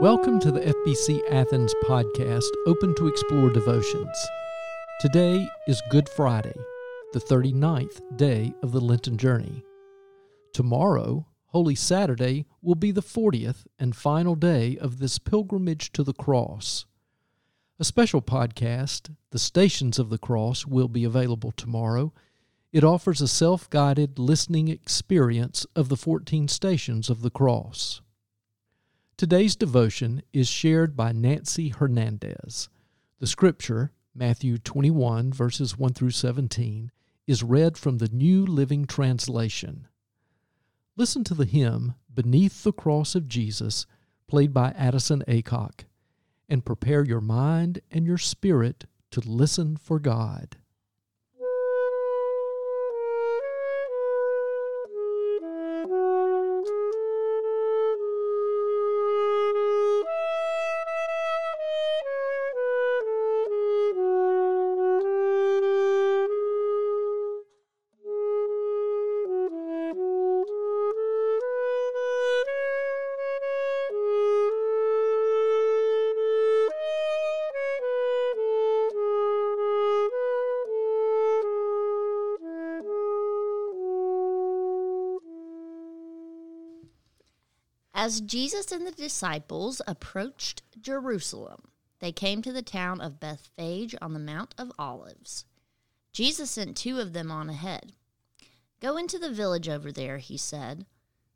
Welcome to the FBC Athens podcast, open to explore devotions. Today is Good Friday, the 39th day of the Lenten journey. Tomorrow, Holy Saturday, will be the 40th and final day of this pilgrimage to the cross. A special podcast, The Stations of the Cross, will be available tomorrow. It offers a self guided listening experience of the 14 stations of the cross. Today's devotion is shared by Nancy Hernandez. The scripture, Matthew 21, verses 1 through 17, is read from the New Living Translation. Listen to the hymn, Beneath the Cross of Jesus, played by Addison Aycock, and prepare your mind and your spirit to listen for God. As Jesus and the disciples approached Jerusalem, they came to the town of Bethphage on the Mount of Olives. Jesus sent two of them on ahead. Go into the village over there, he said.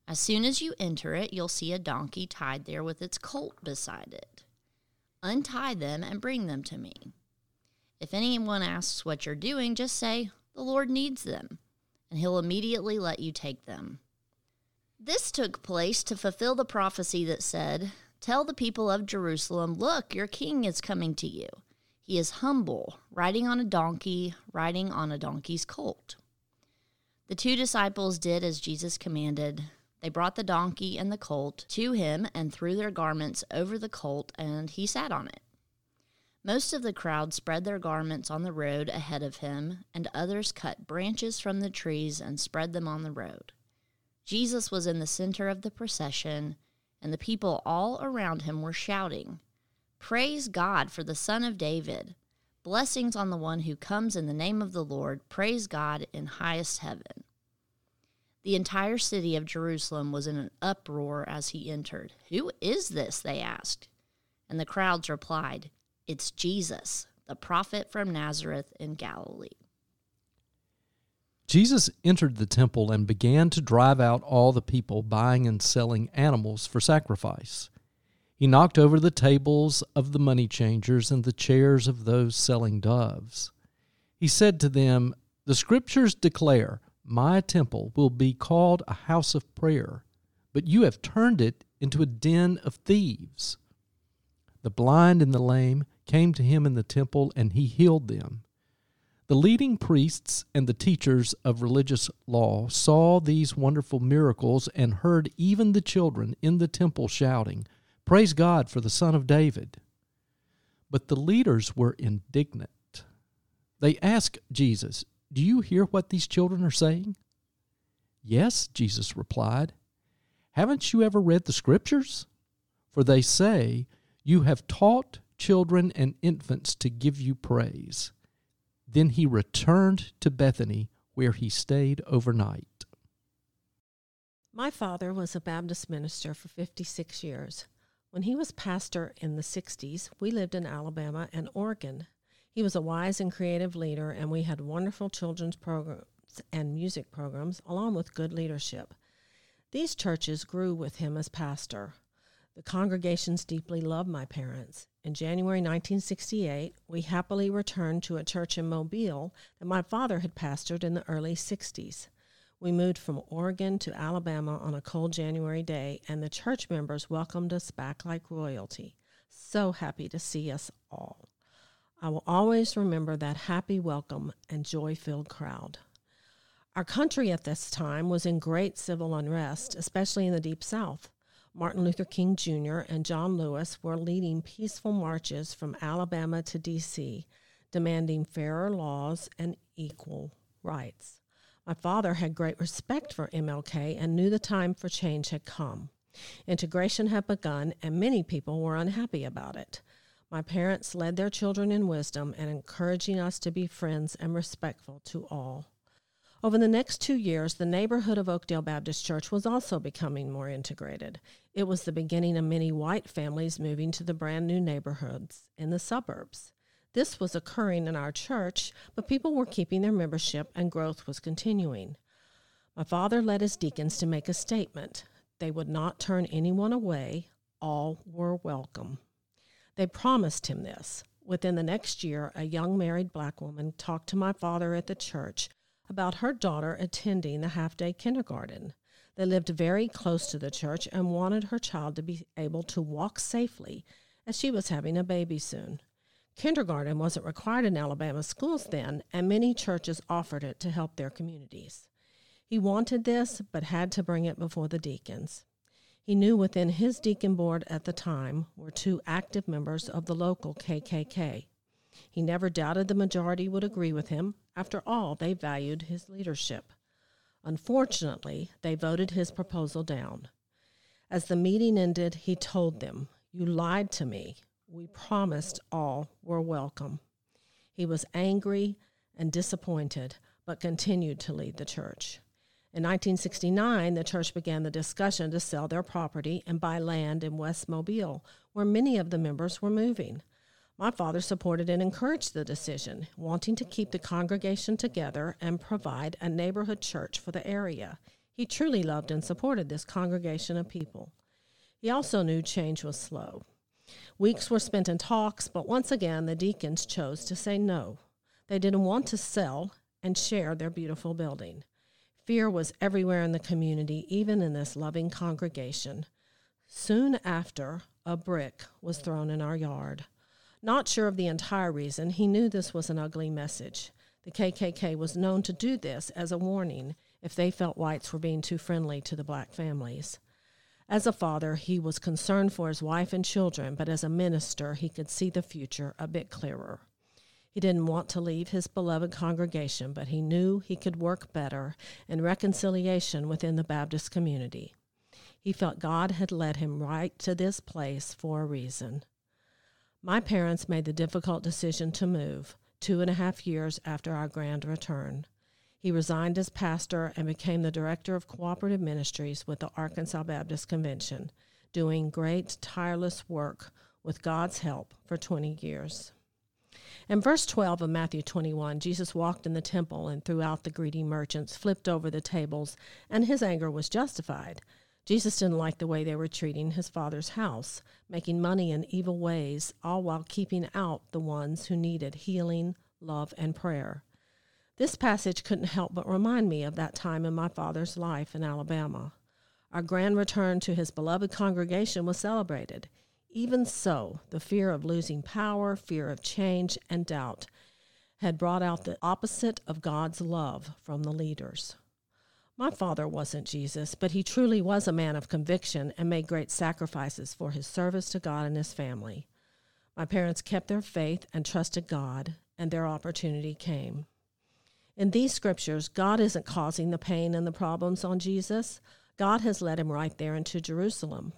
As soon as you enter it, you'll see a donkey tied there with its colt beside it. Untie them and bring them to me. If anyone asks what you're doing, just say, The Lord needs them, and he'll immediately let you take them. This took place to fulfill the prophecy that said, Tell the people of Jerusalem, look, your king is coming to you. He is humble, riding on a donkey, riding on a donkey's colt. The two disciples did as Jesus commanded. They brought the donkey and the colt to him and threw their garments over the colt, and he sat on it. Most of the crowd spread their garments on the road ahead of him, and others cut branches from the trees and spread them on the road. Jesus was in the center of the procession, and the people all around him were shouting, Praise God for the Son of David! Blessings on the one who comes in the name of the Lord! Praise God in highest heaven! The entire city of Jerusalem was in an uproar as he entered. Who is this? they asked. And the crowds replied, It's Jesus, the prophet from Nazareth in Galilee. Jesus entered the temple and began to drive out all the people buying and selling animals for sacrifice. He knocked over the tables of the money changers and the chairs of those selling doves. He said to them, The Scriptures declare, My temple will be called a house of prayer, but you have turned it into a den of thieves. The blind and the lame came to him in the temple, and he healed them. The leading priests and the teachers of religious law saw these wonderful miracles and heard even the children in the temple shouting, Praise God for the Son of David. But the leaders were indignant. They asked Jesus, Do you hear what these children are saying? Yes, Jesus replied. Haven't you ever read the Scriptures? For they say, You have taught children and infants to give you praise. Then he returned to Bethany, where he stayed overnight. My father was a Baptist minister for 56 years. When he was pastor in the 60s, we lived in Alabama and Oregon. He was a wise and creative leader, and we had wonderful children's programs and music programs, along with good leadership. These churches grew with him as pastor. The congregations deeply loved my parents. In January 1968, we happily returned to a church in Mobile that my father had pastored in the early 60s. We moved from Oregon to Alabama on a cold January day, and the church members welcomed us back like royalty. So happy to see us all. I will always remember that happy welcome and joy filled crowd. Our country at this time was in great civil unrest, especially in the Deep South. Martin Luther King Jr. and John Lewis were leading peaceful marches from Alabama to D.C., demanding fairer laws and equal rights. My father had great respect for MLK and knew the time for change had come. Integration had begun, and many people were unhappy about it. My parents led their children in wisdom and encouraging us to be friends and respectful to all. Over the next two years, the neighborhood of Oakdale Baptist Church was also becoming more integrated. It was the beginning of many white families moving to the brand new neighborhoods in the suburbs. This was occurring in our church, but people were keeping their membership and growth was continuing. My father led his deacons to make a statement. They would not turn anyone away, all were welcome. They promised him this. Within the next year, a young married black woman talked to my father at the church about her daughter attending the half day kindergarten. They lived very close to the church and wanted her child to be able to walk safely as she was having a baby soon. Kindergarten wasn't required in Alabama schools then, and many churches offered it to help their communities. He wanted this, but had to bring it before the deacons. He knew within his deacon board at the time were two active members of the local KKK. He never doubted the majority would agree with him. After all, they valued his leadership. Unfortunately, they voted his proposal down. As the meeting ended, he told them, You lied to me. We promised all were welcome. He was angry and disappointed, but continued to lead the church. In 1969, the church began the discussion to sell their property and buy land in West Mobile, where many of the members were moving. My father supported and encouraged the decision, wanting to keep the congregation together and provide a neighborhood church for the area. He truly loved and supported this congregation of people. He also knew change was slow. Weeks were spent in talks, but once again the deacons chose to say no. They didn't want to sell and share their beautiful building. Fear was everywhere in the community, even in this loving congregation. Soon after, a brick was thrown in our yard. Not sure of the entire reason, he knew this was an ugly message. The KKK was known to do this as a warning if they felt whites were being too friendly to the black families. As a father, he was concerned for his wife and children, but as a minister, he could see the future a bit clearer. He didn't want to leave his beloved congregation, but he knew he could work better in reconciliation within the Baptist community. He felt God had led him right to this place for a reason. My parents made the difficult decision to move two and a half years after our grand return. He resigned as pastor and became the director of cooperative ministries with the Arkansas Baptist Convention, doing great, tireless work with God's help for 20 years. In verse 12 of Matthew 21, Jesus walked in the temple and threw out the greedy merchants, flipped over the tables, and his anger was justified. Jesus didn't like the way they were treating his father's house, making money in evil ways, all while keeping out the ones who needed healing, love, and prayer. This passage couldn't help but remind me of that time in my father's life in Alabama. Our grand return to his beloved congregation was celebrated. Even so, the fear of losing power, fear of change, and doubt had brought out the opposite of God's love from the leaders. My father wasn't Jesus, but he truly was a man of conviction and made great sacrifices for his service to God and his family. My parents kept their faith and trusted God, and their opportunity came. In these scriptures, God isn't causing the pain and the problems on Jesus. God has led him right there into Jerusalem.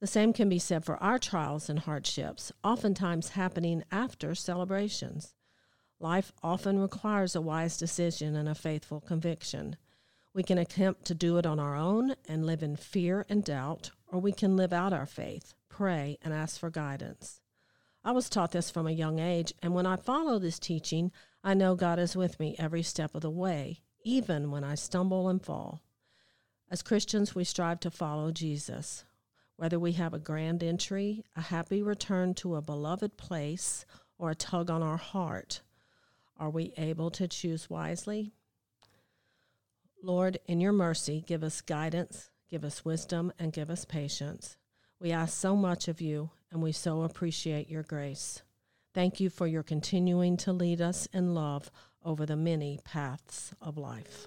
The same can be said for our trials and hardships, oftentimes happening after celebrations. Life often requires a wise decision and a faithful conviction. We can attempt to do it on our own and live in fear and doubt, or we can live out our faith, pray, and ask for guidance. I was taught this from a young age, and when I follow this teaching, I know God is with me every step of the way, even when I stumble and fall. As Christians, we strive to follow Jesus whether we have a grand entry, a happy return to a beloved place, or a tug on our heart. Are we able to choose wisely? Lord, in your mercy, give us guidance, give us wisdom, and give us patience. We ask so much of you, and we so appreciate your grace. Thank you for your continuing to lead us in love over the many paths of life.